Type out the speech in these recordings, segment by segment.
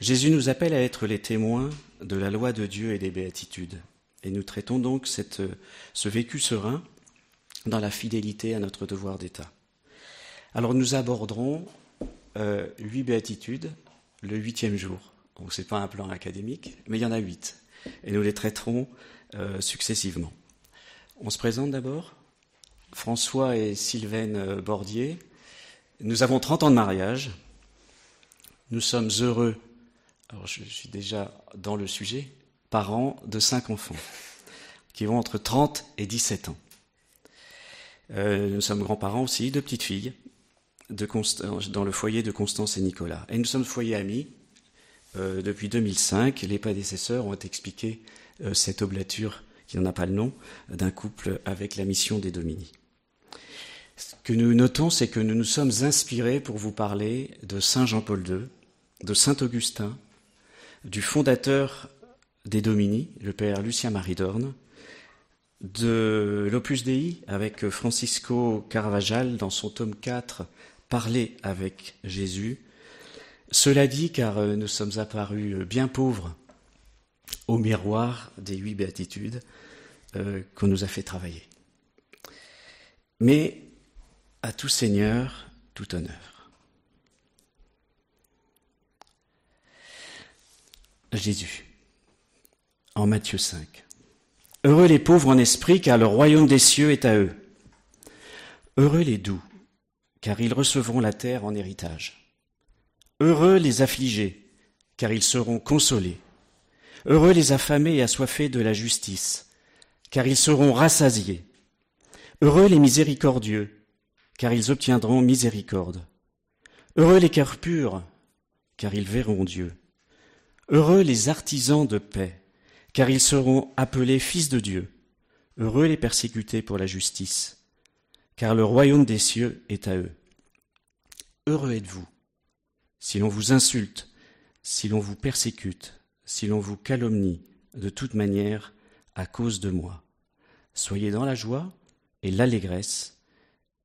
Jésus nous appelle à être les témoins de la loi de Dieu et des béatitudes. Et nous traitons donc ce vécu serein dans la fidélité à notre devoir d'État. Alors nous aborderons euh, huit béatitudes le huitième jour. Donc ce n'est pas un plan académique, mais il y en a huit. Et nous les traiterons euh, successivement. On se présente d'abord. François et Sylvaine euh, Bordier. Nous avons 30 ans de mariage. Nous sommes heureux, alors je suis déjà dans le sujet, parents de cinq enfants, qui vont entre 30 et 17 ans. Euh, nous sommes grands-parents aussi de petites filles de dans le foyer de Constance et Nicolas. Et nous sommes foyer amis euh, depuis 2005. Les prédécesseurs ont expliqué euh, cette oblature, qui n'en a pas le nom, d'un couple avec la mission des Domini. Ce que nous notons, c'est que nous nous sommes inspirés pour vous parler de Saint Jean-Paul II, de Saint Augustin, du fondateur des Domini, le père Lucien Marie Dorn, de l'Opus Dei avec Francisco Carvajal dans son tome 4, Parler avec Jésus. Cela dit, car euh, nous sommes apparus bien pauvres au miroir des huit béatitudes euh, qu'on nous a fait travailler. Mais à tout Seigneur, tout honneur. Jésus, en Matthieu 5. Heureux les pauvres en esprit, car le royaume des cieux est à eux. Heureux les doux, car ils recevront la terre en héritage. Heureux les affligés, car ils seront consolés. Heureux les affamés et assoiffés de la justice, car ils seront rassasiés. Heureux les miséricordieux, car ils obtiendront miséricorde. Heureux les cœurs purs, car ils verront Dieu. Heureux les artisans de paix, car ils seront appelés fils de Dieu. Heureux les persécutés pour la justice, car le royaume des cieux est à eux. Heureux êtes-vous, si l'on vous insulte, si l'on vous persécute, si l'on vous calomnie de toute manière à cause de moi. Soyez dans la joie et l'allégresse,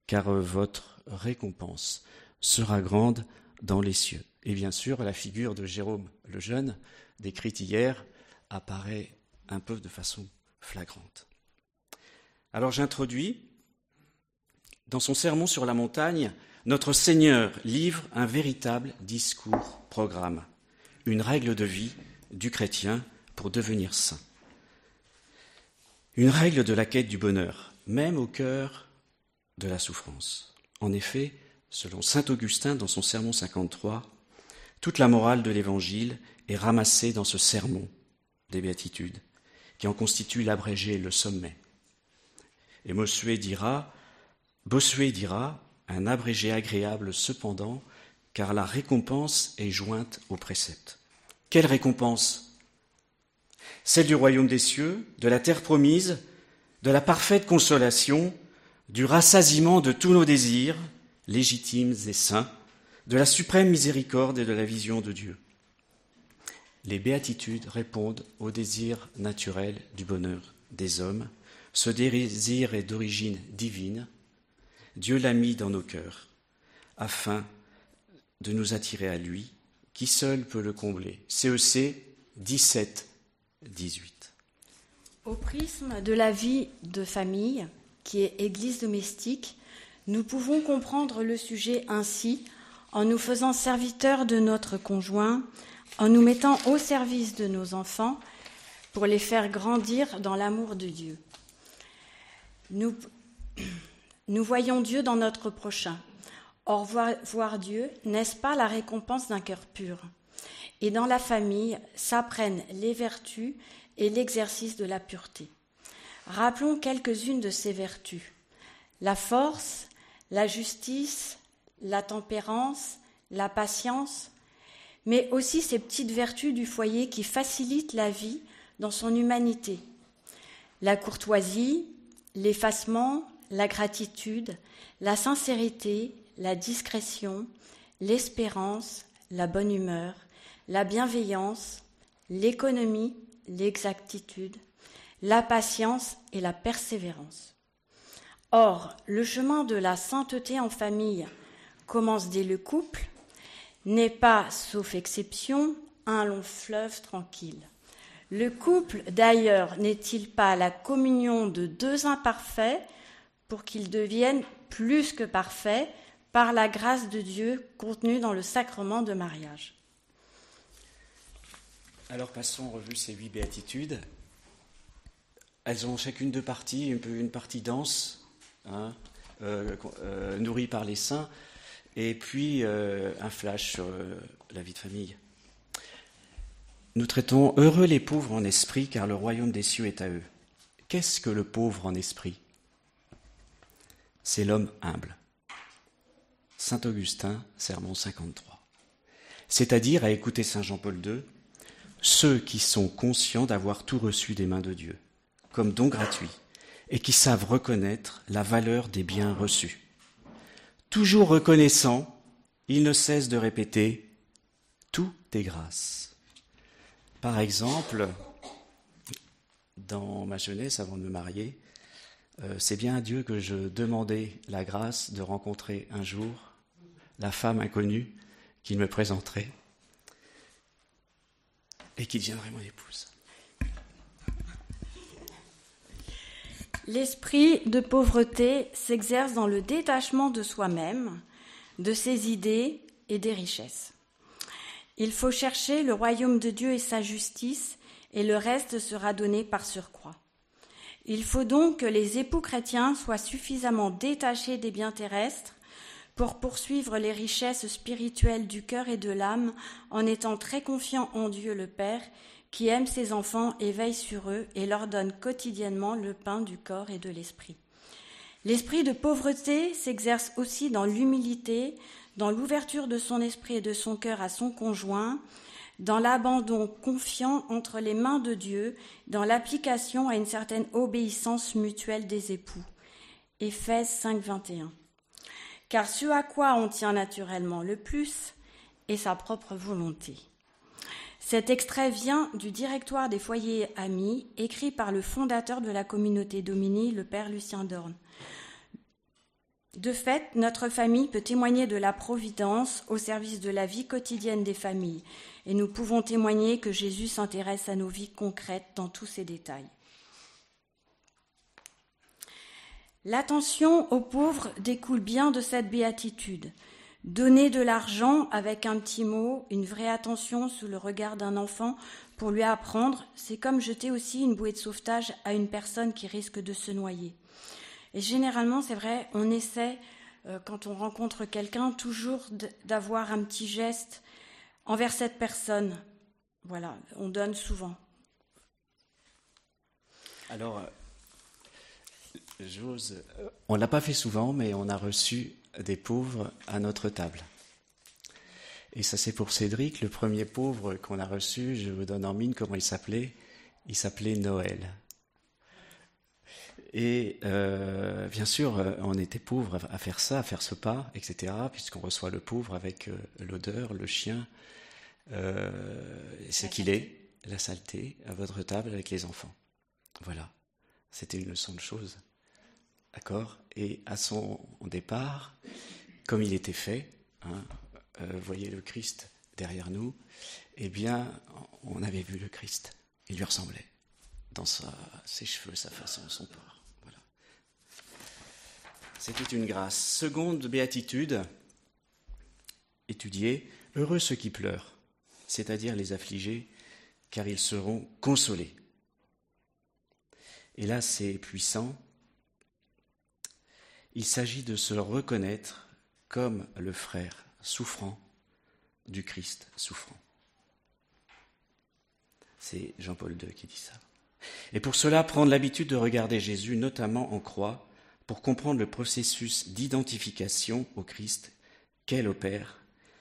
car votre récompense sera grande dans les cieux. Et bien sûr, la figure de Jérôme le Jeune, décrite hier, apparaît un peu de façon flagrante. Alors j'introduis, dans son sermon sur la montagne, notre Seigneur livre un véritable discours programme, une règle de vie du chrétien pour devenir saint. Une règle de la quête du bonheur, même au cœur de la souffrance. En effet, selon saint Augustin dans son sermon 53, toute la morale de l'Évangile est ramassée dans ce sermon des béatitudes, qui en constitue l'abrégé, le sommet. Et Bossuet dira, Bossuet dira, un abrégé agréable cependant, car la récompense est jointe au précepte. Quelle récompense? Celle du royaume des cieux, de la terre promise, de la parfaite consolation, du rassasiement de tous nos désirs, légitimes et saints, de la suprême miséricorde et de la vision de Dieu. Les béatitudes répondent au désir naturel du bonheur des hommes. Ce désir est d'origine divine. Dieu l'a mis dans nos cœurs afin de nous attirer à lui, qui seul peut le combler? CEC 17, 18. Au prisme de la vie de famille, qui est Église domestique, nous pouvons comprendre le sujet ainsi en nous faisant serviteurs de notre conjoint, en nous mettant au service de nos enfants pour les faire grandir dans l'amour de Dieu. Nous, voyons Dieu dans notre prochain. Or, voir, voir Dieu, n'est-ce pas la récompense d'un cœur pur? Et dans la famille s'apprennent les vertus et l'exercice de la pureté. Rappelons quelques-unes de ces vertus. La force, la justice, la tempérance, la patience, mais aussi ces petites vertus du foyer qui facilitent la vie dans son humanité. La courtoisie, l'effacement, la gratitude, la sincérité, la discrétion, l'espérance, la bonne humeur, la bienveillance, l'économie, l'exactitude, la patience et la persévérance. Or, le chemin de la sainteté en famille commence dès le couple n'est pas, sauf exception, un long fleuve tranquille. Le couple, d'ailleurs, n'est-il pas la communion de deux imparfaits pour qu'ils deviennent plus que parfaits par la grâce de Dieu contenue dans le sacrement de mariage? Alors passons en revue ces huit béatitudes. Elles ont chacune deux parties, une, partie dense, hein, euh, euh, nourrie par les saints, et puis euh, un flash sur la vie de famille. Nous traitons heureux les pauvres en esprit, car le royaume des cieux est à eux. Qu'est-ce que le pauvre en esprit? C'est l'homme humble. Saint Augustin, Sermon 53. C'est-à-dire, à écouter Saint Jean-Paul II, ceux qui sont conscients d'avoir tout reçu des mains de Dieu comme don gratuit et qui savent reconnaître la valeur des biens reçus. Toujours reconnaissant, ils ne cessent de répéter Tout est grâce. Par exemple, dans ma jeunesse, avant de me marier, euh, c'est bien à Dieu que je demandais la grâce de rencontrer un jour la femme inconnue qu'il me présenterait et qui deviendrait mon épouse. L'esprit de pauvreté s'exerce dans le détachement de soi-même, de ses idées et des richesses. Il faut chercher le royaume de Dieu et sa justice, et le reste sera donné par surcroît. Il faut donc que les époux chrétiens soient suffisamment détachés des biens terrestres pour poursuivre les richesses spirituelles du cœur et de l'âme en étant très confiants en Dieu le Père qui aime ses enfants et veille sur eux et leur donne quotidiennement le pain du corps et de l'esprit. L'esprit de pauvreté s'exerce aussi dans l'humilité, dans l'ouverture de son esprit et de son cœur à son conjoint, dans l'abandon confiant entre les mains de Dieu, dans l'application à une certaine obéissance mutuelle des époux. Éphèse 5, 21. Car ce à quoi on tient naturellement le plus est sa propre volonté. Cet extrait vient du Directoire des foyers amis, écrit par le fondateur de la communauté Domini, le père Lucien Dorn. De fait, notre famille peut témoigner de la providence au service de la vie quotidienne des familles, et nous pouvons témoigner que Jésus s'intéresse à nos vies concrètes dans tous ses détails. L'attention aux pauvres découle bien de cette béatitude. Donner de l'argent avec un petit mot, une vraie attention sous le regard d'un enfant pour lui apprendre, c'est comme jeter aussi une bouée de sauvetage à une personne qui risque de se noyer. Et généralement, c'est vrai, on essaie, euh, quand on rencontre quelqu'un, toujours d'avoir un petit geste envers cette personne. Voilà, on donne souvent. Alors, euh, j'ose. Euh, on l'a pas fait souvent, mais on a reçu des pauvres à notre table. Et ça c'est pour Cédric, le premier pauvre qu'on a reçu, je vous donne en mine comment il s'appelait. Il s'appelait Noël. Et euh, bien sûr, on était pauvres à faire ça, à faire ce pas, etc., puisqu'on reçoit le pauvre avec euh, l'odeur, le chien, euh, ce qu'il est, la saleté, à votre table avec les enfants. Voilà, c'était une leçon de choses. D'accord? Et à son départ, comme il était fait, hein, euh, voyez le Christ derrière nous, eh bien, on avait vu le Christ. Il lui ressemblait dans ses cheveux, sa façon, son port. Voilà. C'était une grâce. Seconde béatitude, étudier Heureux ceux qui pleurent, c'est-à-dire les affligés, car ils seront consolés. Et là, c'est puissant il s'agit de se reconnaître comme le frère souffrant du Christ souffrant. C'est Jean-Paul II qui dit ça. Et pour cela, prendre l'habitude de regarder Jésus, notamment en croix, pour comprendre le processus d'identification au Christ qu'elle opère,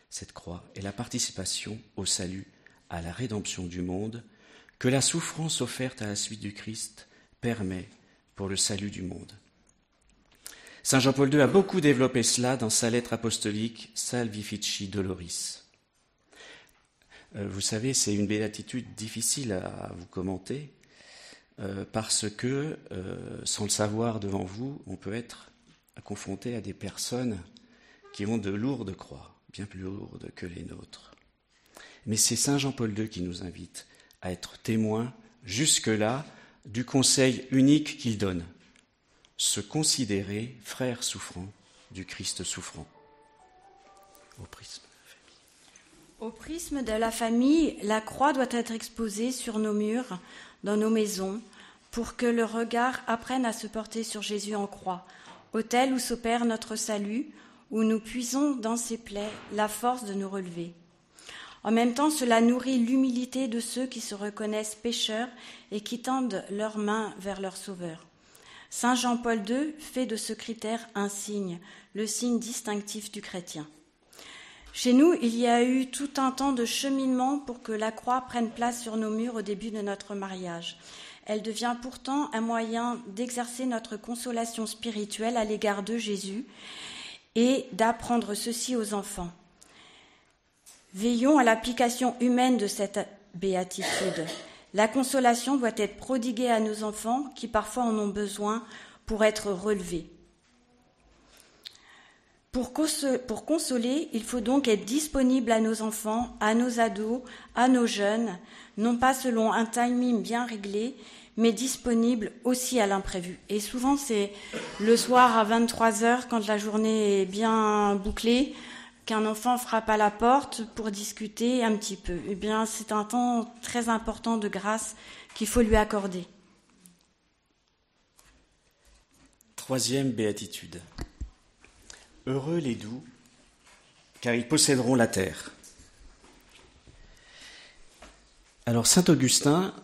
cette croix, et la participation au salut, à la rédemption du monde, que la souffrance offerte à la suite du Christ permet pour le salut du monde. Saint Jean-Paul II a beaucoup développé cela dans sa lettre apostolique Salvifici Doloris. Euh, vous savez, c'est une béatitude difficile à vous commenter euh, parce que, euh, sans le savoir devant vous, on peut être confronté à des personnes qui ont de lourdes croix, bien plus lourdes que les nôtres. Mais c'est Saint Jean-Paul II qui nous invite à être témoins jusque-là du conseil unique qu'il donne, se considérer frère souffrant du Christ souffrant. Au prisme. Au prisme de la famille, la croix doit être exposée sur nos murs, dans nos maisons, pour que le regard apprenne à se porter sur Jésus en croix, autel où s'opère notre salut, où nous puisons dans ses plaies la force de nous relever. En même temps, cela nourrit l'humilité de ceux qui se reconnaissent pécheurs et qui tendent leurs mains vers leur Sauveur. Saint Jean-Paul II fait de ce critère un signe, le signe distinctif du chrétien. Chez nous, il y a eu tout un temps de cheminement pour que la croix prenne place sur nos murs au début de notre mariage. Elle devient pourtant un moyen d'exercer notre consolation spirituelle à l'égard de Jésus et d'apprendre ceci aux enfants. Veillons à l'application humaine de cette béatitude. La consolation doit être prodiguée à nos enfants qui parfois en ont besoin pour être relevés. Pour, consoler, il faut donc être disponible à nos enfants, à nos ados, à nos jeunes, non pas selon un timing bien réglé, mais disponible aussi à l'imprévu. Et souvent, c'est le soir à 23 heures, quand la journée est bien bouclée, qu'un enfant frappe à la porte pour discuter un petit peu. Eh bien, c'est un temps très important de grâce qu'il faut lui accorder. Troisième béatitude. Heureux les doux, car ils posséderont la terre. Alors Saint Augustin,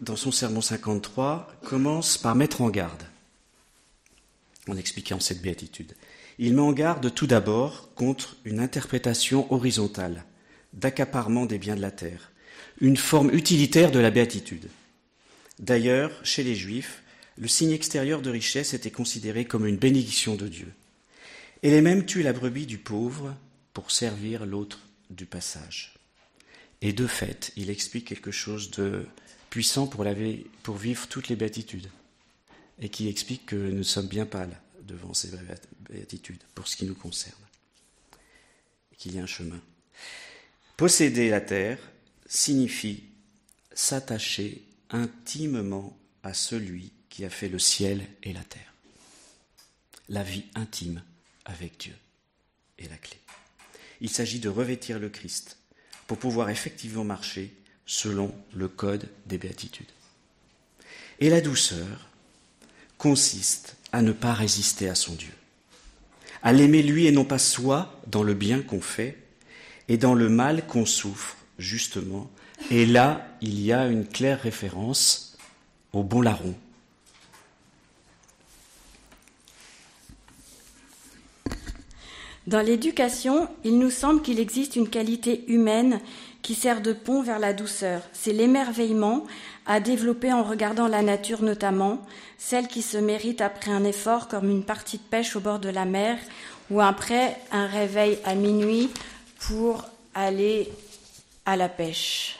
dans son sermon 53, commence par mettre en garde, en expliquant cette béatitude. Il met en garde tout d'abord contre une interprétation horizontale, d'accaparement des biens de la terre, une forme utilitaire de la béatitude. D'ailleurs, chez les Juifs, le signe extérieur de richesse était considéré comme une bénédiction de Dieu. Et les mêmes tuent la brebis du pauvre pour servir l'autre du passage. Et de fait, il explique quelque chose de puissant pour, pour vivre toutes les béatitudes, et qui explique que nous sommes bien pâles devant ces béatitudes pour ce qui nous concerne. Qu'il y a un chemin. Posséder la terre signifie s'attacher intimement à celui qui a fait le ciel et la terre. La vie intime avec Dieu est la clé. Il s'agit de revêtir le Christ pour pouvoir effectivement marcher selon le code des béatitudes. Et la douceur consiste à ne pas résister à son Dieu, à l'aimer lui et non pas soi dans le bien qu'on fait et dans le mal qu'on souffre, justement. Et là, il y a une claire référence au bon larron. Dans l'éducation, il nous semble qu'il existe une qualité humaine qui sert de pont vers la douceur. C'est l'émerveillement à développer en regardant la nature notamment, celle qui se mérite après un effort comme une partie de pêche au bord de la mer ou après un réveil à minuit pour aller à la pêche.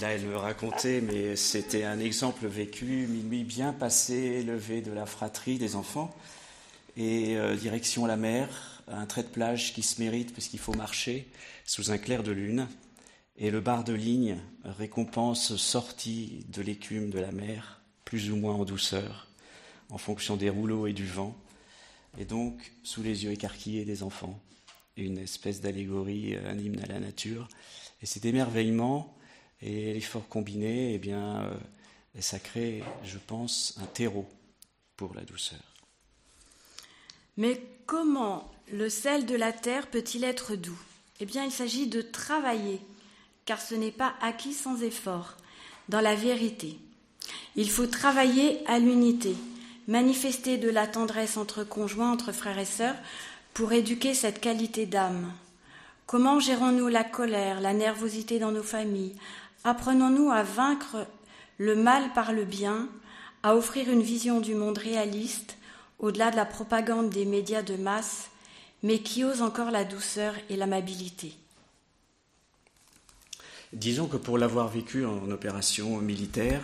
Là, elle me racontait, mais c'était un exemple vécu, minuit bien passé, levé de la fratrie des enfants, et euh, direction la mer, un trait de plage qui se mérite puisqu'il faut marcher sous un clair de lune, et le bar de ligne récompense sortie de l'écume de la mer, plus ou moins en douceur, en fonction des rouleaux et du vent, et donc sous les yeux écarquillés des enfants, une espèce d'allégorie, un hymne à la nature. Et cet émerveillement et l'effort combiné, eh bien, euh, ça crée, je pense, un terreau pour la douceur. Mais comment le sel de la terre peut-il être doux? Eh bien, il s'agit de travailler, car ce n'est pas acquis sans effort, dans la vérité. Il faut travailler à l'unité, manifester de la tendresse entre conjoints, entre frères et sœurs, pour éduquer cette qualité d'âme. Comment gérons-nous la colère, la nervosité dans nos familles? Apprenons-nous à vaincre le mal par le bien, à offrir une vision du monde réaliste, au-delà de la propagande des médias de masse, mais qui ose encore la douceur et l'amabilité. Disons que pour l'avoir vécu en opération militaire,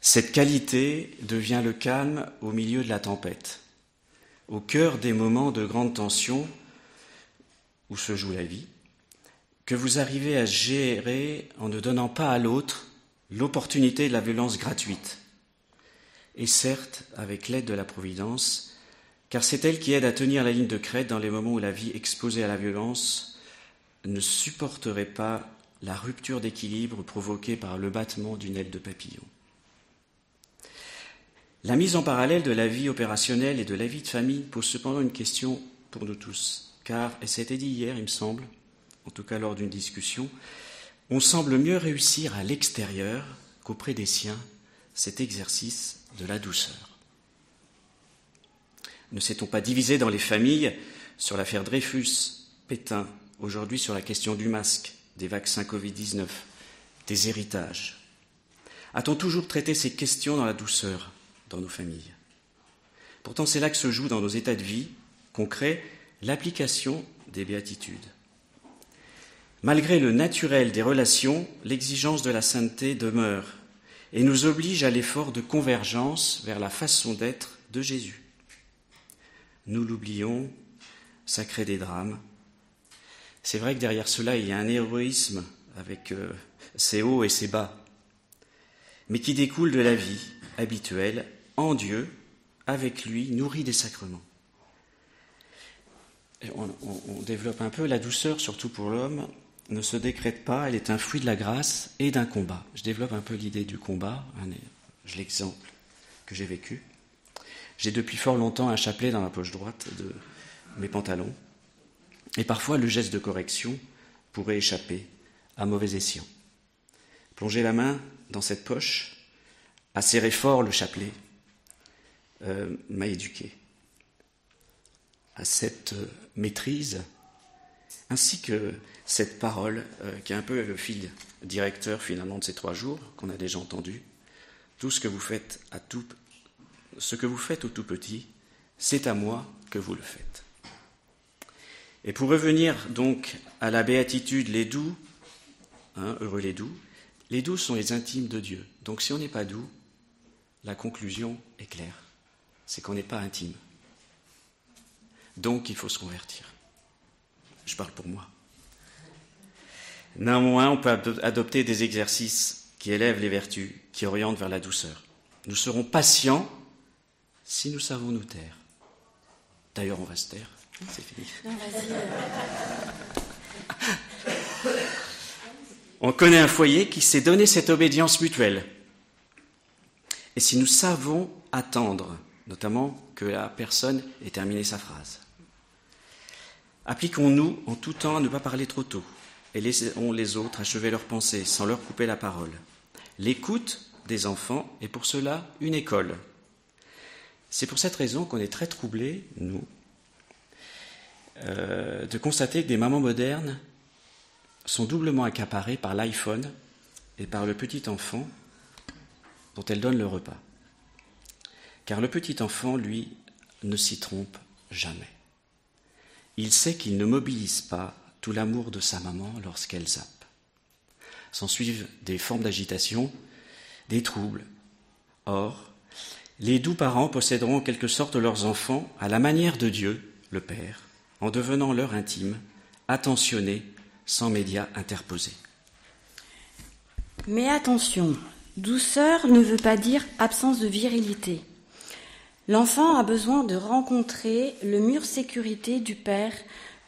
cette qualité devient le calme au milieu de la tempête, au cœur des moments de grande tension où se joue la vie. que vous arrivez à gérer en ne donnant pas à l'autre l'opportunité de la violence gratuite. Et certes, avec l'aide de la Providence, car c'est elle qui aide à tenir la ligne de crête dans les moments où la vie exposée à la violence ne supporterait pas la rupture d'équilibre provoquée par le battement d'une aile de papillon. La mise en parallèle de la vie opérationnelle et de la vie de famille pose cependant une question pour nous tous, car, et c'était dit hier, il me semble, en tout cas lors d'une discussion, on semble mieux réussir à l'extérieur qu'auprès des siens cet exercice de la douceur. Ne s'est-on pas divisé dans les familles sur l'affaire Dreyfus, Pétain, aujourd'hui sur la question du masque, des vaccins Covid-19, des héritages? A-t-on toujours traité ces questions dans la douceur dans nos familles? Pourtant, c'est là que se joue dans nos états de vie concrets l'application des béatitudes. Malgré le naturel des relations, l'exigence de la sainteté demeure et nous oblige à l'effort de convergence vers la façon d'être de Jésus. Nous l'oublions, ça crée des drames. C'est vrai que derrière cela, il y a un héroïsme avec euh, ses hauts et ses bas, mais qui découle de la vie habituelle en Dieu, avec lui, nourri des sacrements. On, développe un peu la douceur, surtout pour l'homme, ne se décrète pas, elle est un fruit de la grâce et d'un combat. Je développe un peu l'idée du combat, l'exemple que j'ai vécu. J'ai depuis fort longtemps un chapelet dans la poche droite de mes pantalons, et parfois le geste de correction pourrait échapper à mauvais escient. Plonger la main dans cette poche, à serrer fort le chapelet, euh, m'a éduqué à cette euh, maîtrise ainsi que cette parole euh, qui est un peu le fil directeur finalement de ces trois jours qu'on a déjà entendu. Tout ce que vous faites à tout, ce que vous faites au tout petit, c'est à moi que vous le faites. Et pour revenir donc à la béatitude, les doux, hein, heureux les doux, les doux sont les intimes de Dieu. Donc si on n'est pas doux, la conclusion est claire, c'est qu'on n'est pas intime. Donc il faut se convertir. Je parle pour moi. Néanmoins, on peut adopter des exercices qui élèvent les vertus, qui orientent vers la douceur. Nous serons patients si nous savons nous taire. D'ailleurs, on va se taire. C'est fini. on connaît un foyer qui s'est donné cette obédience mutuelle. Et si nous savons attendre, notamment que la personne ait terminé sa phrase, Appliquons-nous en tout temps à ne pas parler trop tôt et laissons les autres achever leurs pensées sans leur couper la parole. L'écoute des enfants est pour cela une école. C'est pour cette raison qu'on est très troublés, nous, euh, de constater que des mamans modernes sont doublement accaparées par l'iPhone et par le petit enfant dont elles donnent le repas. Car le petit enfant, lui, ne s'y trompe jamais il sait qu'il ne mobilise pas tout l'amour de sa maman lorsqu'elle zappe. S'en suivent des formes d'agitation, des troubles. Or, les doux parents posséderont en quelque sorte leurs enfants à la manière de Dieu, le Père, en devenant leur intime, attentionnés, sans médias interposés. Mais attention, douceur ne veut pas dire absence de virilité. L'enfant a besoin de rencontrer le mur sécurité du Père,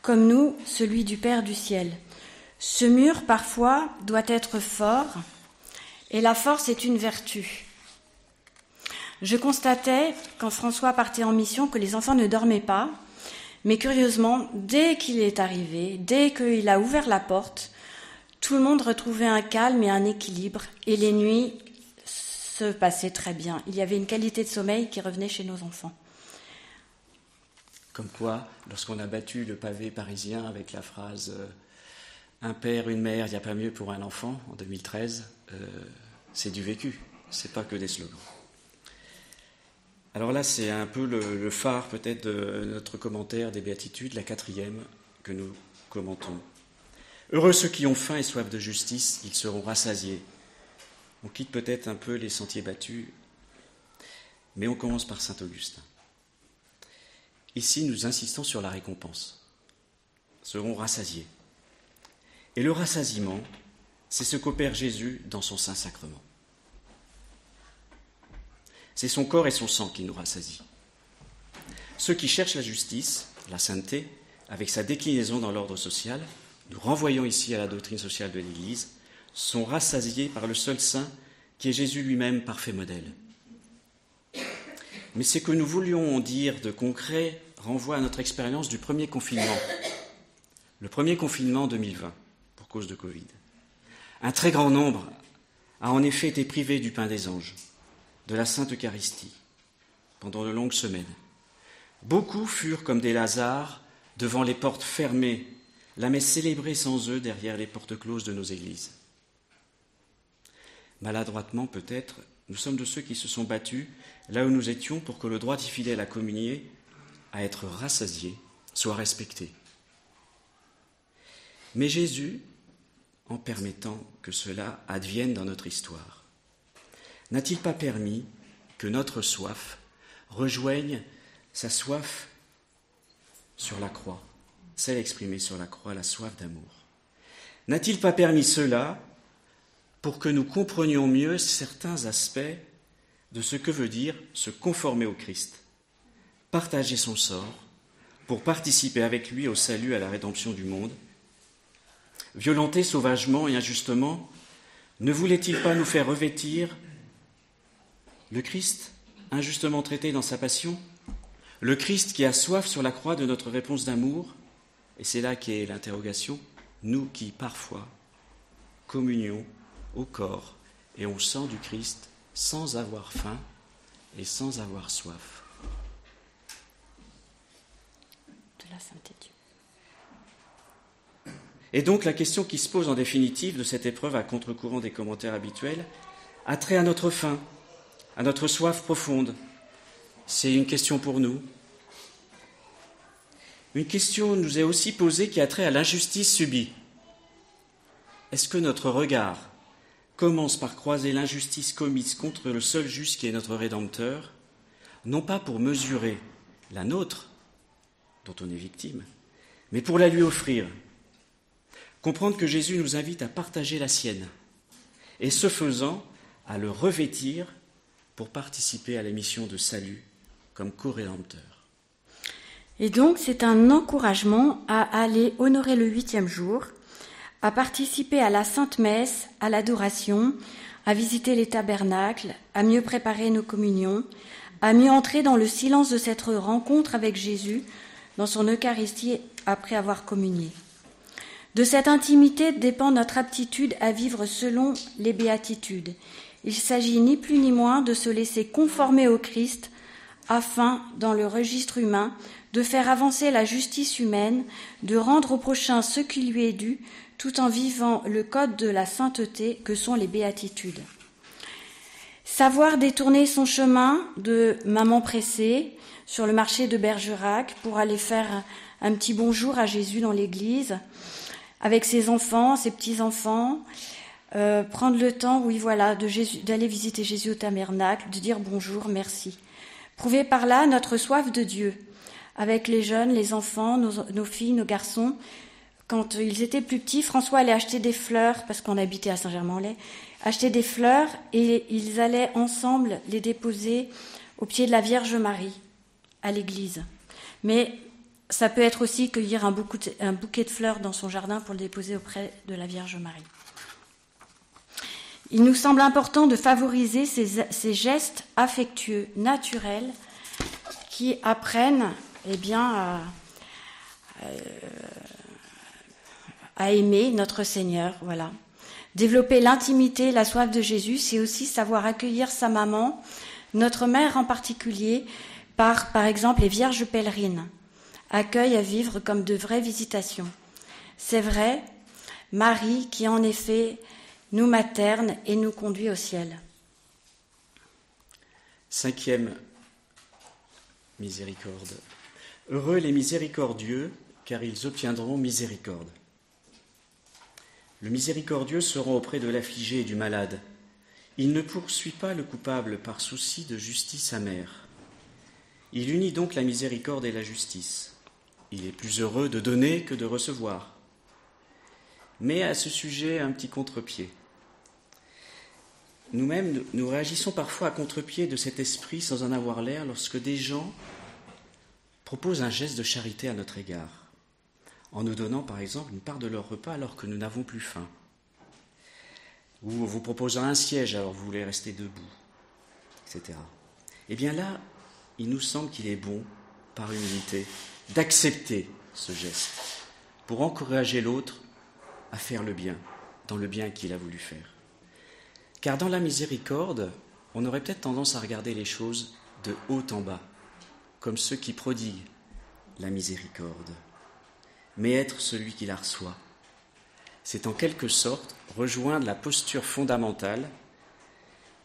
comme nous, celui du Père du ciel. Ce mur, parfois, doit être fort, et la force est une vertu. Je constatais, quand François partait en mission, que les enfants ne dormaient pas, mais curieusement, dès qu'il est arrivé, dès qu'il a ouvert la porte, tout le monde retrouvait un calme et un équilibre, et les nuits se passait très bien. Il y avait une qualité de sommeil qui revenait chez nos enfants. Comme quoi, lorsqu'on a battu le pavé parisien avec la phrase euh, Un père, une mère, il n'y a pas mieux pour un enfant en 2013, euh, c'est du vécu, c'est pas que des slogans. Alors là, c'est un peu le, phare peut-être de notre commentaire des béatitudes, la quatrième que nous commentons. Heureux ceux qui ont faim et soif de justice, ils seront rassasiés. On quitte peut-être un peu les sentiers battus, mais on commence par Saint Augustin. Ici, nous insistons sur la récompense. Seront rassasiés. Et le rassasiement, c'est ce qu'opère Jésus dans son Saint-Sacrement. C'est son corps et son sang qui nous rassasient. Ceux qui cherchent la justice, la sainteté, avec sa déclinaison dans l'ordre social, nous renvoyons ici à la doctrine sociale de l'Église, sont rassasiés par le seul saint qui est Jésus lui-même, parfait modèle. Mais ce que nous voulions dire de concret renvoie à notre expérience du premier confinement, le premier confinement 2020, pour cause de Covid. Un très grand nombre a en effet été privé du pain des anges, de la Sainte Eucharistie, pendant de longues semaines. Beaucoup furent comme des Lazars devant les portes fermées, la messe célébrée sans eux derrière les portes closes de nos églises. Maladroitement peut-être, nous sommes de ceux qui se sont battus là où nous étions pour que le droit des fidèles à communier, à être rassasié, soit respecté. Mais Jésus, en permettant que cela advienne dans notre histoire, n'a-t-il pas permis que notre soif rejoigne sa soif sur la croix, celle exprimée sur la croix, la soif d'amour? N'a-t-il pas permis cela pour que nous comprenions mieux certains aspects de ce que veut dire se conformer au Christ, partager son sort, pour participer avec lui au salut, à la rédemption du monde? Violenter sauvagement et injustement, ne voulait-il pas nous faire revêtir le Christ, injustement traité dans sa passion Le Christ qui a soif sur la croix de notre réponse d'amour Et c'est là qu'est l'interrogation, nous qui parfois communions au corps et au sang du Christ sans avoir faim et sans avoir soif. De la sainteté Et donc la question qui se pose en définitive de cette épreuve à contre-courant des commentaires habituels a trait à notre faim, à notre soif profonde. C'est une question pour nous. Une question nous est aussi posée qui a trait à l'injustice subie. Est-ce que notre regard commence par croiser l'injustice commise contre le seul juste qui est notre Rédempteur, non pas pour mesurer la nôtre, dont on est victime, mais pour la lui offrir? Comprendre que Jésus nous invite à partager la sienne, et ce faisant, à le revêtir pour participer à la mission de salut comme co-rédempteur. Et donc, c'est un encouragement à aller honorer le huitième jour à participer à la Sainte Messe, à l'adoration, à visiter les tabernacles, à mieux préparer nos communions, à mieux entrer dans le silence de cette rencontre avec Jésus dans son Eucharistie après avoir communié. De cette intimité dépend notre aptitude à vivre selon les béatitudes. Il s'agit ni plus ni moins de se laisser conformer au Christ afin, dans le registre humain, de faire avancer la justice humaine, de rendre au prochain ce qui lui est dû, tout en vivant le code de la sainteté que sont les béatitudes. Savoir détourner son chemin de maman pressée sur le marché de Bergerac pour aller faire un petit bonjour à Jésus dans l'église avec ses enfants, ses petits-enfants, euh, prendre le temps, oui voilà, d'aller visiter Jésus au tabernacle, de dire bonjour, merci. Prouver par là notre soif de Dieu, avec les jeunes, les enfants, nos filles, nos garçons, quand ils étaient plus petits, François allait acheter des fleurs, parce qu'on habitait à Saint-Germain-en-Laye, acheter des fleurs et ils allaient ensemble les déposer au pied de la Vierge Marie, à l'église. Mais ça peut être aussi cueillir un bouquet de fleurs dans son jardin pour le déposer auprès de la Vierge Marie. Il nous semble important de favoriser ces, gestes affectueux, naturels, qui apprennent eh à, à aimer notre Seigneur, voilà. Développer l'intimité, la soif de Jésus, c'est aussi savoir accueillir sa maman, notre mère en particulier, par, par exemple, les vierges pèlerines. Accueil à vivre comme de vraies visitations. C'est vrai, Marie qui en effet nous materne et nous conduit au ciel. Cinquième miséricorde. Heureux les miséricordieux, car ils obtiendront miséricorde. Le miséricordieux se rend auprès de l'affligé et du malade. Il ne poursuit pas le coupable par souci de justice amère. Il unit donc la miséricorde et la justice. Il est plus heureux de donner que de recevoir. Mais à ce sujet, un petit contre-pied. Nous-mêmes, nous réagissons parfois à contre-pied de cet esprit sans en avoir l'air lorsque des gens proposent un geste de charité à notre égard, en nous donnant par exemple une part de leur repas alors que nous n'avons plus faim, ou vous proposant un siège alors vous voulez rester debout, etc. Eh bien là, il nous semble qu'il est bon, par humilité, d'accepter ce geste pour encourager l'autre à faire le bien, dans le bien qu'il a voulu faire. Car dans la miséricorde, on aurait peut-être tendance à regarder les choses de haut en bas, comme ceux qui prodiguent la miséricorde. Mais être celui qui la reçoit, c'est en quelque sorte rejoindre la posture fondamentale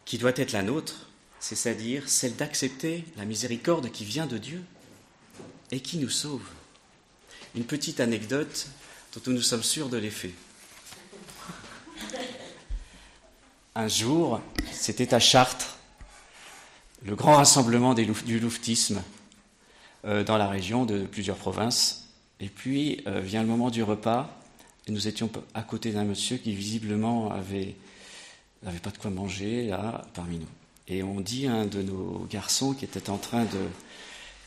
qui doit être la nôtre, c'est-à-dire celle d'accepter la miséricorde qui vient de Dieu et qui nous sauve. Une petite anecdote dont nous sommes sûrs de l'effet. Un jour, c'était à Chartres, le grand rassemblement du louvetisme euh, dans la région de plusieurs provinces. Et puis euh, vient le moment du repas, et nous étions à côté d'un monsieur qui visiblement avait n'avait pas de quoi manger là parmi nous. Et on dit à un de nos garçons qui était en train de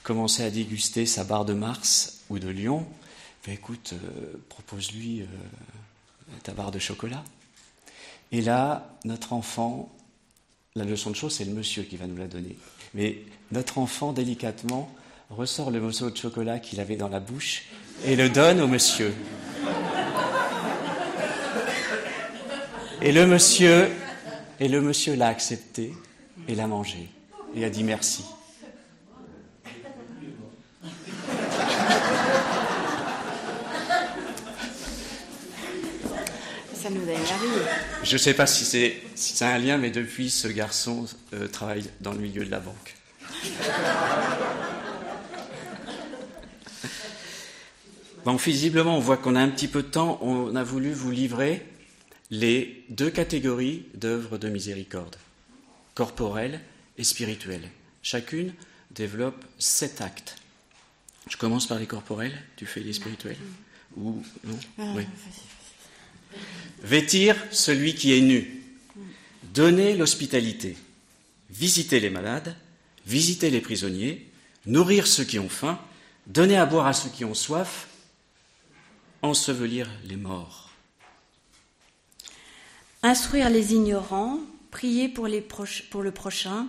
commencer à déguster sa barre de Mars ou de Lyon, ben écoute, euh, propose-lui euh, ta barre de chocolat. Et là, notre enfant, la leçon de chose, c'est le monsieur qui va nous la donner. Mais notre enfant, délicatement, ressort le morceau de chocolat qu'il avait dans la bouche et le donne au monsieur. Et le monsieur, et le monsieur l'a accepté et l'a mangé et a dit merci. Ça nous a Je ne sais pas si c'est si un lien, mais depuis, ce garçon euh, travaille dans le milieu de la banque. Bon, visiblement, on voit qu'on a un petit peu de temps. On a voulu vous livrer les deux catégories d'œuvres de miséricorde corporelle et spirituelle. Chacune développe sept actes. Je commence par les corporels, tu fais les spirituels Ou non? Ah, oui. Vêtir celui qui est nu. Donner l'hospitalité. Visiter les malades. Visiter les prisonniers. Nourrir ceux qui ont faim. Donner à boire à ceux qui ont soif. Ensevelir les morts. Instruire les ignorants, prier pour, le prochain,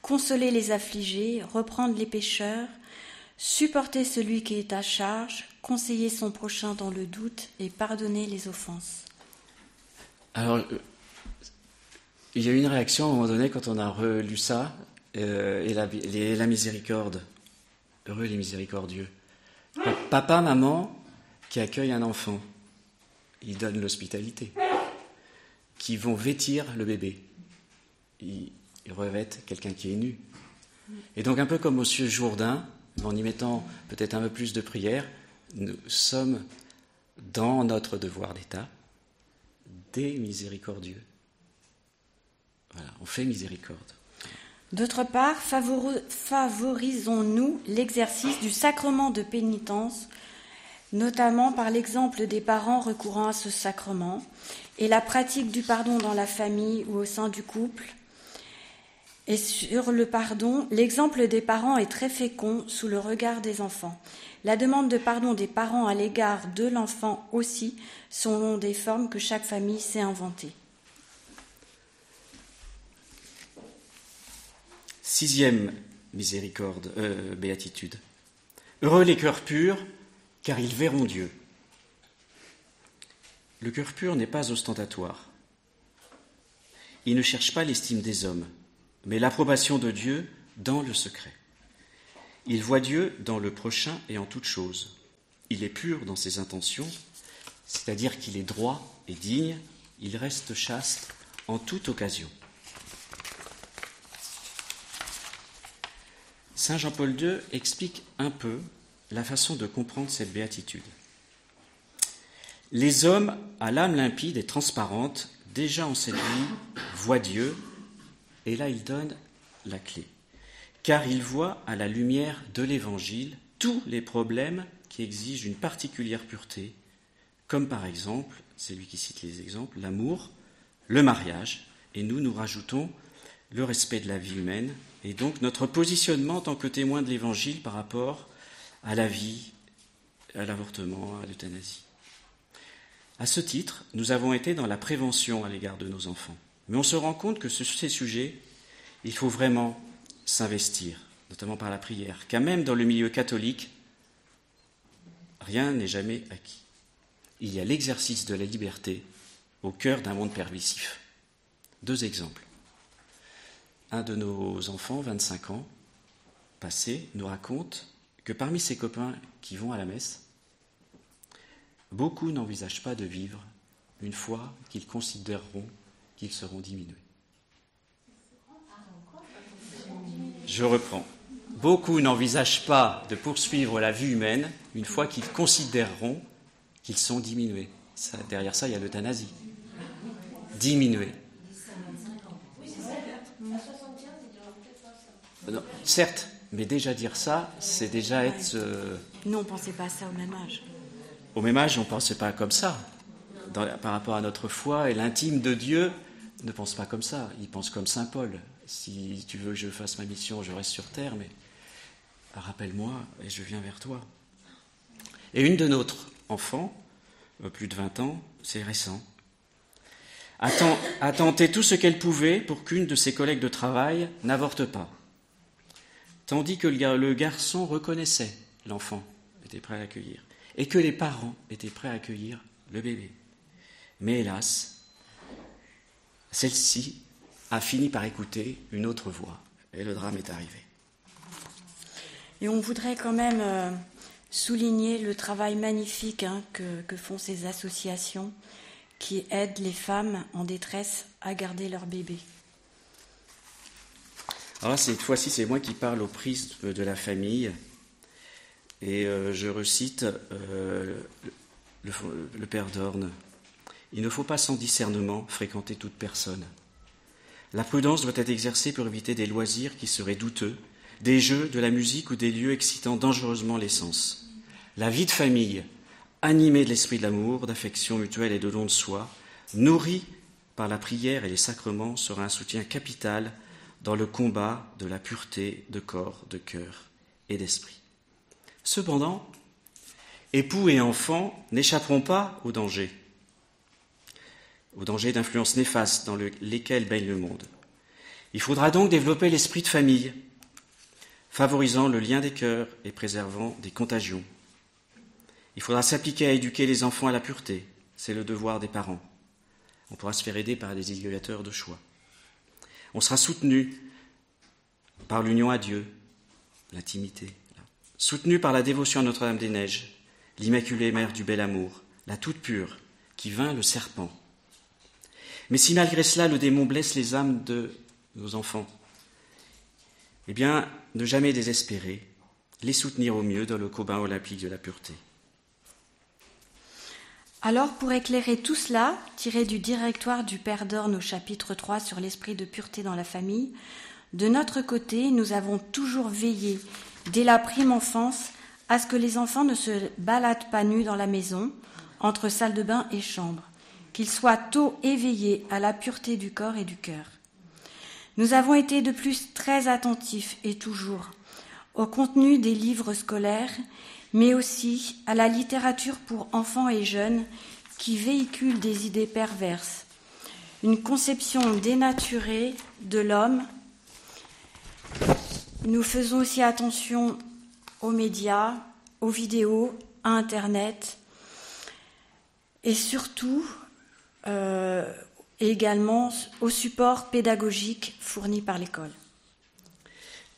consoler les affligés, reprendre les pécheurs, supporter celui qui est à charge, conseiller son prochain dans le doute et pardonner les offenses. Alors, euh, il y a eu une réaction à un moment donné quand on a relu ça, euh, et la, miséricorde. Heureux les miséricordieux. Papa, maman qui accueillent un enfant, ils donnent l'hospitalité, qui vont vêtir le bébé il, revêtent quelqu'un qui est nu. Et donc un peu comme Monsieur Jourdain, en y mettant peut-être un peu plus de prière, nous sommes dans notre devoir d'État des miséricordieux. Voilà, on fait miséricorde. D'autre part, favorisons-nous l'exercice du sacrement de pénitence, notamment par l'exemple des parents recourant à ce sacrement, et la pratique du pardon dans la famille ou au sein du couple, et sur le pardon, l'exemple des parents est très fécond sous le regard des enfants. La demande de pardon des parents à l'égard de l'enfant aussi sont des formes que chaque famille s'est inventées. Sixième miséricorde, euh, béatitude. Heureux les cœurs purs, car ils verront Dieu. Le cœur pur n'est pas ostentatoire. Il ne cherche pas l'estime des hommes mais l'approbation de Dieu dans le secret. Il voit Dieu dans le prochain et en toute chose. Il est pur dans ses intentions, c'est-à-dire qu'il est droit et digne, il reste chaste en toute occasion. Saint Jean-Paul II explique un peu la façon de comprendre cette béatitude. Les hommes à l'âme limpide et transparente, déjà en cette vie, voient Dieu et là, il donne la clé. Car il voit à la lumière de l'Évangile tous les problèmes qui exigent une particulière pureté, comme par exemple c'est lui qui cite les exemples, l'amour, le mariage, et nous, nous rajoutons le respect de la vie humaine, et donc notre positionnement en tant que témoin de l'Évangile par rapport à la vie, à l'avortement, à l'euthanasie. À ce titre, nous avons été dans la prévention à l'égard de nos enfants. Mais on se rend compte que sur ces sujets, il faut vraiment s'investir, notamment par la prière, car même dans le milieu catholique, rien n'est jamais acquis. Il y a l'exercice de la liberté au cœur d'un monde permissif. Deux exemples. Un de nos enfants, 25 ans, passé, nous raconte que parmi ses copains qui vont à la messe, beaucoup n'envisagent pas de vivre une fois qu'ils considéreront qu'ils seront diminués. Je reprends. Beaucoup n'envisagent pas de poursuivre la vie humaine une fois qu'ils considéreront qu'ils sont diminués. derrière ça, il y a l'euthanasie. Diminués. Non, certes, mais déjà dire ça, c'est déjà être. Euh, Nous, on ne pensait pas ça au même âge. Au même âge, on ne pensait pas comme ça. par rapport à notre foi et l'intime de Dieu, ne pense pas comme ça. Il pense comme Saint Paul. Si tu veux que je fasse ma mission, je reste sur terre, mais rappelle-moi et je viens vers toi. Et une de notre enfants, euh, plus de 20 ans, c'est récent, a tenté tout ce qu'elle pouvait pour qu'une de ses collègues de travail n'avorte pas. Tandis que le garçon reconnaissait l'enfant, était prêt à l'accueillir, et que les parents étaient prêts à accueillir le bébé. Mais hélas, celle-ci a fini par écouter une autre voix, et le drame est arrivé. Et on voudrait quand même euh, souligner le travail magnifique hein, que, font ces associations qui aident les femmes en détresse à garder leur bébé. Alors cette fois-ci, c'est moi qui parle au prisme de la famille. Et euh, je recite euh, le, le, Père d'Orne. Il ne faut pas sans discernement fréquenter toute personne. La prudence doit être exercée pour éviter des loisirs qui seraient douteux, des jeux, de la musique ou des lieux excitant dangereusement les sens. La vie de famille, animée de l'esprit de l'amour, d'affection mutuelle et de don de soi, nourrie par la prière et les sacrements, sera un soutien capital dans le combat de la pureté de corps, de cœur et d'esprit. Cependant, époux et enfants n'échapperont pas au danger, au danger d'influences néfastes dans lesquelles baigne le monde. Il faudra donc développer l'esprit de famille, favorisant le lien des cœurs et préservant des contagions. Il faudra s'appliquer à éduquer les enfants à la pureté. C'est le devoir des parents. On pourra se faire aider par des éducateurs de choix. On sera soutenu par l'union à Dieu, l'intimité, soutenu par la dévotion à Notre-Dame-des-Neiges, l'Immaculée Mère du Bel Amour, la toute pure, qui vint le serpent. Mais si malgré cela le démon blesse les âmes de nos enfants, eh bien, ne jamais désespérer, les soutenir au mieux dans le combat olympique de la pureté. Alors, pour éclairer tout cela, tiré du directoire du Père d'Orne au chapitre 3 sur l'esprit de pureté dans la famille, de notre côté, nous avons toujours veillé, dès la prime enfance, à ce que les enfants ne se baladent pas nus dans la maison, entre salle de bain et chambre, qu'ils soient tôt éveillés à la pureté du corps et du cœur. Nous avons été de plus très attentifs, et toujours, au contenu des livres scolaires mais aussi à la littérature pour enfants et jeunes qui véhicule des idées perverses, une conception dénaturée de l'homme. Nous faisons aussi attention aux médias, aux vidéos, à Internet et surtout euh, également aux supports pédagogiques fournis par l'école.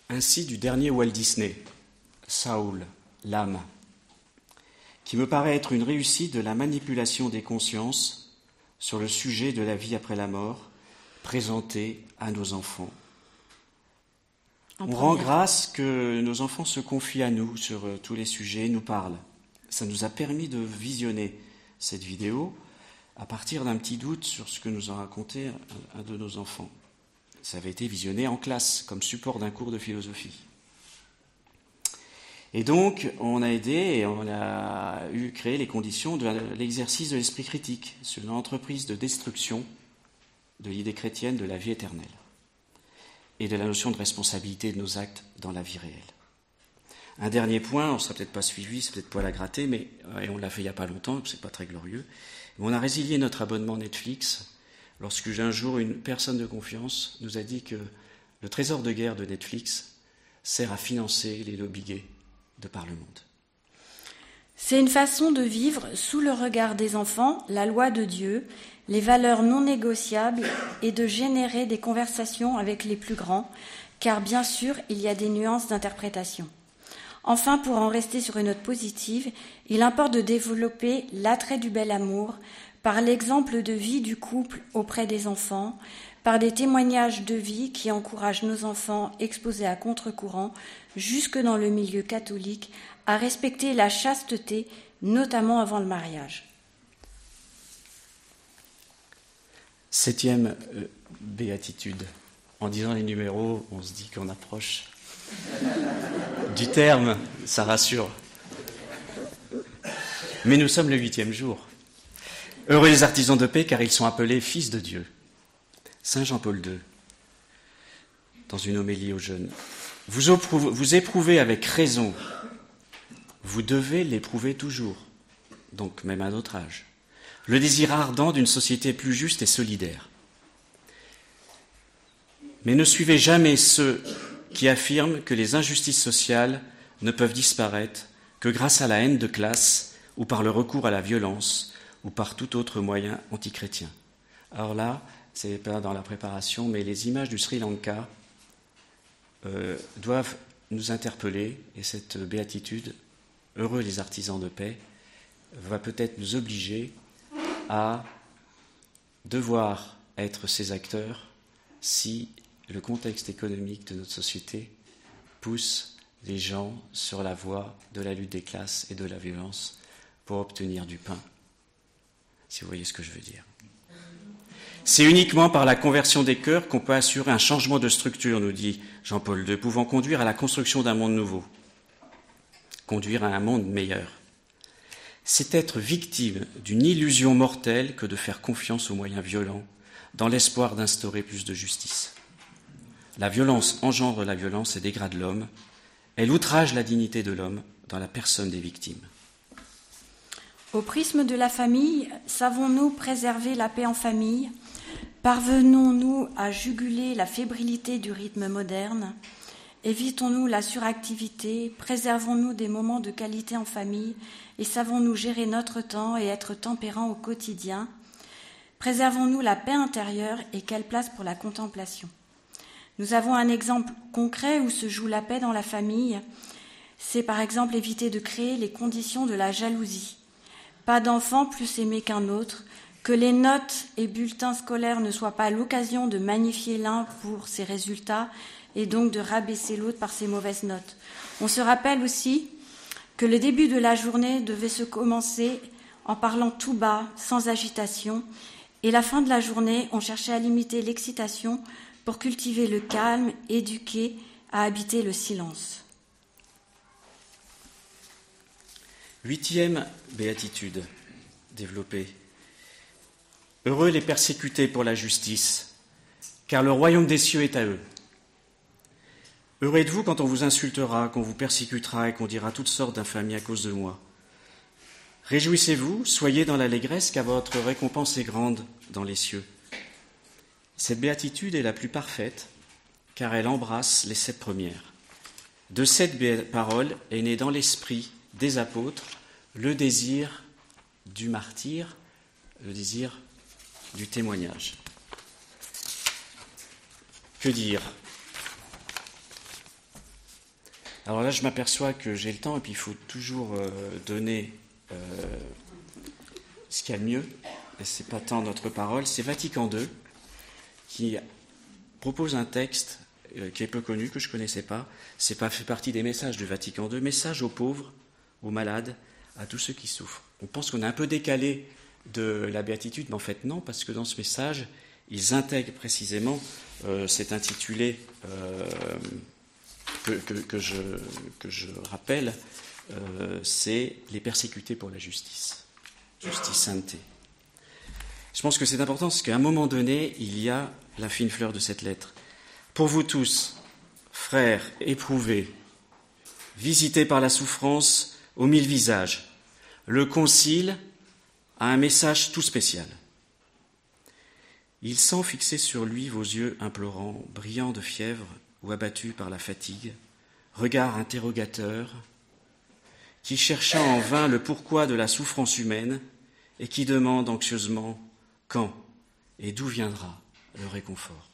Ainsi du dernier Walt Disney, Saul, l'âme, qui me paraît être une réussite de la manipulation des consciences sur le sujet de la vie après la mort présentée à nos enfants. On rend grâce que nos enfants se confient à nous sur euh, tous les sujets, nous parlent. Ça nous a permis de visionner cette vidéo à partir d'un petit doute sur ce que nous a raconté un de nos enfants. Ça avait été visionné en classe comme support d'un cours de philosophie. Et donc, on a aidé et on a eu créé les conditions de l'exercice de l'esprit critique sur une entreprise de destruction de l'idée chrétienne de la vie éternelle et de la notion de responsabilité de nos actes dans la vie réelle. Un dernier point, on ne sera peut-être pas suivi, c'est peut-être poil à gratter, mais et on l'a fait il n'y a pas longtemps, c'est pas très glorieux. On a résilié notre abonnement Netflix lorsque un jour une personne de confiance nous a dit que le trésor de guerre de Netflix sert à financer les lobbies gays de par le monde. C'est une façon de vivre sous le regard des enfants la loi de Dieu, les valeurs non négociables et de générer des conversations avec les plus grands, car bien sûr il y a des nuances d'interprétation. Enfin, pour en rester sur une note positive, il importe de développer l'attrait du bel amour par l'exemple de vie du couple auprès des enfants, par des témoignages de vie qui encouragent nos enfants exposés à contre-courant, jusque dans le milieu catholique, à respecter la chasteté, notamment avant le mariage. Septième euh, béatitude. En disant les numéros, on se dit qu'on approche du terme, ça rassure. Mais nous sommes le huitième jour. Heureux les artisans de paix, car ils sont appelés fils de Dieu. Saint Jean-Paul II, dans une homélie aux jeunes, vous, éprouvez avec raison, vous devez l'éprouver toujours, donc même à notre âge, le désir ardent d'une société plus juste et solidaire. Mais ne suivez jamais ceux qui affirment que les injustices sociales ne peuvent disparaître que grâce à la haine de classe ou par le recours à la violence ou par tout autre moyen antichrétien. Alors là, c'est pas dans la préparation, mais les images du Sri Lanka euh, doivent nous interpeller et cette béatitude, heureux les artisans de paix, va peut-être nous obliger à devoir être ces acteurs si le contexte économique de notre société pousse les gens sur la voie de la lutte des classes et de la violence pour obtenir du pain, si vous voyez ce que je veux dire. C'est uniquement par la conversion des cœurs qu'on peut assurer un changement de structure, nous dit Jean-Paul II, pouvant conduire à la construction d'un monde nouveau, conduire à un monde meilleur. C'est être victime d'une illusion mortelle que de faire confiance aux moyens violents, dans l'espoir d'instaurer plus de justice. La violence engendre la violence et dégrade l'homme. Elle outrage la dignité de l'homme dans la personne des victimes. Au prisme de la famille, savons-nous préserver la paix en famille? Parvenons-nous à juguler la fébrilité du rythme moderne? Évitons-nous la suractivité? Préservons-nous des moments de qualité en famille? Et savons-nous gérer notre temps et être tempérants au quotidien? Préservons-nous la paix intérieure et quelle place pour la contemplation? Nous avons un exemple concret où se joue la paix dans la famille. C'est par exemple éviter de créer les conditions de la jalousie. Pas d'enfant plus aimé qu'un autre, que les notes et bulletins scolaires ne soient pas l'occasion de magnifier l'un pour ses résultats et donc de rabaisser l'autre par ses mauvaises notes. On se rappelle aussi que le début de la journée devait se commencer en parlant tout bas, sans agitation, et la fin de la journée, on cherchait à limiter l'excitation pour cultiver le calme, éduquer à habiter le silence. Huitième béatitude développée. Heureux les persécutés pour la justice, car le royaume des cieux est à eux. Heureux êtes-vous quand on vous insultera, qu'on vous persécutera et qu'on dira toutes sortes d'infamies à cause de moi. Réjouissez-vous, soyez dans l'allégresse, car votre récompense est grande dans les cieux. Cette béatitude est la plus parfaite car elle embrasse les sept premières. De cette parole est né dans l'esprit des apôtres le désir du martyr, le désir du témoignage. Que dire? Alors là, je m'aperçois que j'ai le temps et puis il faut toujours euh, donner euh, ce qu'il y a de mieux. Et ce n'est pas tant notre parole, c'est Vatican II qui propose un texte euh, qui est peu connu, que je ne connaissais pas. C'est pas fait partie des messages du Vatican II, message aux pauvres, aux malades, à tous ceux qui souffrent. On pense qu'on est un peu décalé de la béatitude, mais en fait non, parce que dans ce message, ils intègrent précisément, euh, c'est intitulé euh, que, je, que je, rappelle, c'est les persécutés pour la justice, justice sainteté. Je pense que c'est important parce qu'à un moment donné, il y a la fine fleur de cette lettre. Pour vous tous, frères éprouvés, visités par la souffrance aux mille visages, le Concile a un message tout spécial. Il sent fixer sur lui vos yeux implorants, brillants de fièvre ou abattus par la fatigue, regard interrogateur, qui chercha en vain le pourquoi de la souffrance humaine et qui demande anxieusement quand et d'où viendra le réconfort?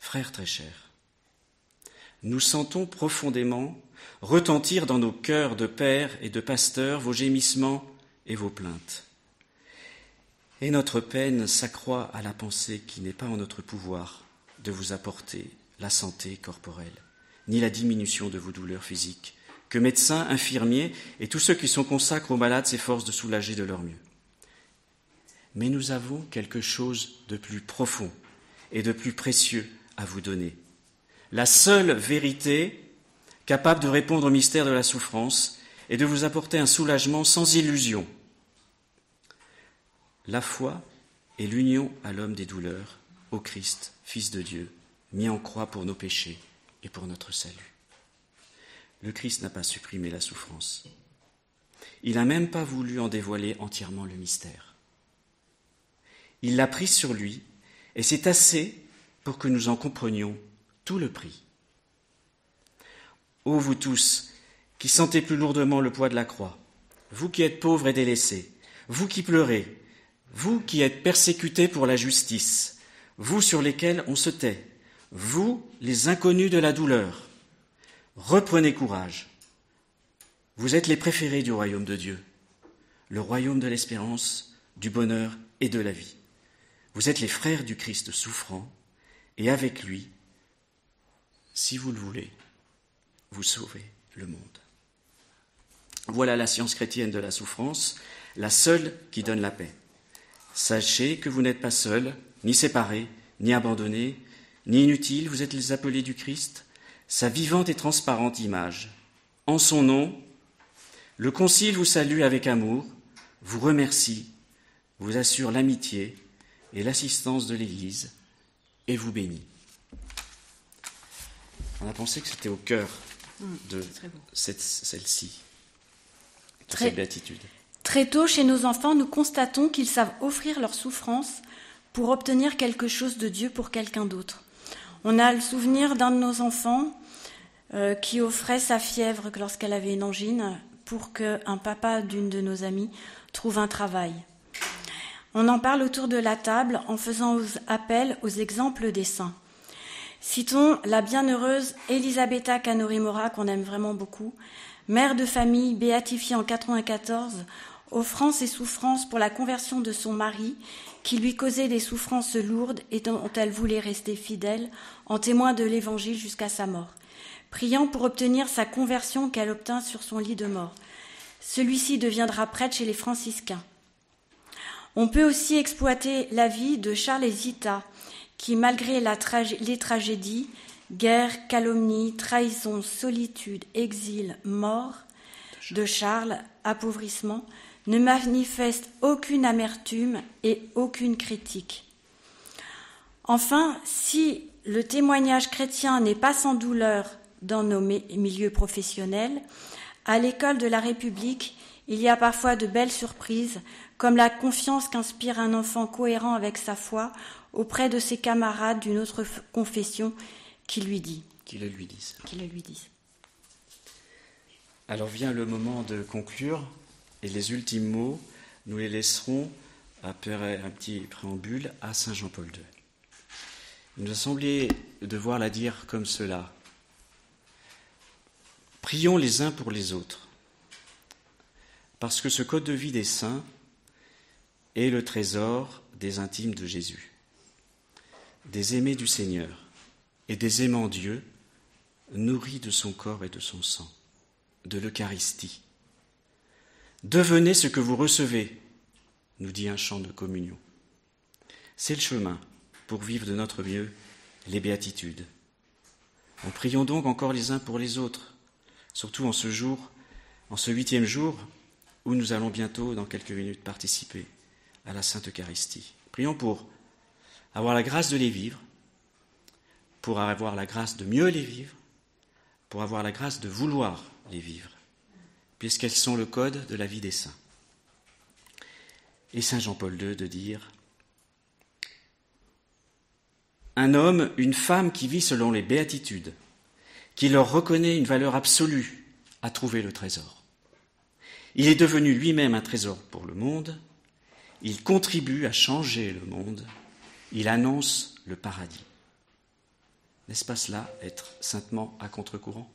Frères très chers, nous sentons profondément retentir dans nos cœurs de pères et de pasteurs vos gémissements et vos plaintes. Et notre peine s'accroît à la pensée qu'il n'est pas en notre pouvoir de vous apporter la santé corporelle, ni la diminution de vos douleurs physiques, que médecins, infirmiers et tous ceux qui sont consacrés aux malades s'efforcent de soulager de leur mieux. Mais nous avons quelque chose de plus profond et de plus précieux à vous donner. La seule vérité capable de répondre au mystère de la souffrance et de vous apporter un soulagement sans illusion. La foi est l'union à l'homme des douleurs, au Christ, Fils de Dieu, mis en croix pour nos péchés et pour notre salut. Le Christ n'a pas supprimé la souffrance. Il n'a même pas voulu en dévoiler entièrement le mystère. Il l'a pris sur lui, et c'est assez pour que nous en comprenions tout le prix. Ô vous tous, qui sentez plus lourdement le poids de la croix, vous qui êtes pauvres et délaissés, vous qui pleurez, vous qui êtes persécutés pour la justice, vous sur lesquels on se tait, vous les inconnus de la douleur, reprenez courage. Vous êtes les préférés du royaume de Dieu, le royaume de l'espérance, du bonheur et de la vie. Vous êtes les frères du Christ souffrant, et avec lui, si vous le voulez, vous sauvez le monde. Voilà la science chrétienne de la souffrance, la seule qui donne la paix. Sachez que vous n'êtes pas seuls, ni séparés, ni abandonnés, ni inutiles, vous êtes les appelés du Christ, sa vivante et transparente image. En son nom, le Concile vous salue avec amour, vous remercie, vous assure l'amitié et l'assistance de l'Église, et vous bénit. On a pensé que c'était au cœur Mm. de celle-ci, très, cette béatitude. Très tôt, chez nos enfants, nous constatons qu'ils savent offrir leur souffrance pour obtenir quelque chose de Dieu pour quelqu'un d'autre. On a le souvenir d'un de nos enfants euh, qui offrait sa fièvre lorsqu'elle avait une angine pour qu'un papa d'une de nos amies trouve un travail. On en parle autour de la table en faisant appel aux exemples des saints. Citons la bienheureuse Elisabetta Canori-Mora, qu'on aime vraiment beaucoup, mère de famille béatifiée en 94, offrant ses souffrances pour la conversion de son mari, qui lui causait des souffrances lourdes et dont elle voulait rester fidèle, en témoin de l'Évangile jusqu'à sa mort, priant pour obtenir sa conversion qu'elle obtint sur son lit de mort. Celui-ci deviendra prêtre chez les franciscains. On peut aussi exploiter la vie de Charles Zita, qui, malgré les tragédies, guerre, calomnie, trahison, solitude, exil, mort de Charles, appauvrissement, ne manifeste aucune amertume et aucune critique. Enfin, si le témoignage chrétien n'est pas sans douleur dans nos milieux professionnels, à l'école de la République, il y a parfois de belles surprises, comme la confiance qu'inspire un enfant cohérent avec sa foi auprès de ses camarades d'une autre confession qui lui dit. Qui le lui disent. Qui le lui disent. Alors vient le moment de conclure et les ultimes mots, nous les laisserons après un petit préambule à Saint Jean-Paul II. Il nous a semblé devoir la dire comme cela. Prions les uns pour les autres, parce que ce code de vie des saints est le trésor des intimes de Jésus des aimés du Seigneur et des aimants Dieu, nourris de son corps et de son sang, de l'Eucharistie. Devenez ce que vous recevez, nous dit un chant de communion. C'est le chemin pour vivre de notre mieux les béatitudes. Nous prions donc encore les uns pour les autres, surtout en ce jour, en ce huitième jour où nous allons bientôt, dans quelques minutes, participer à la Sainte Eucharistie. Prions pour avoir la grâce de les vivre, pour avoir la grâce de mieux les vivre, pour avoir la grâce de vouloir les vivre, puisqu'elles sont le code de la vie des saints. Et Saint Jean-Paul II de dire Un homme, une femme qui vit selon les béatitudes, qui leur reconnaît une valeur absolue, a trouvé le trésor. Il est devenu lui-même un trésor pour le monde, il contribue à changer le monde, il annonce le paradis. N'est-ce pas cela être saintement à contre-courant?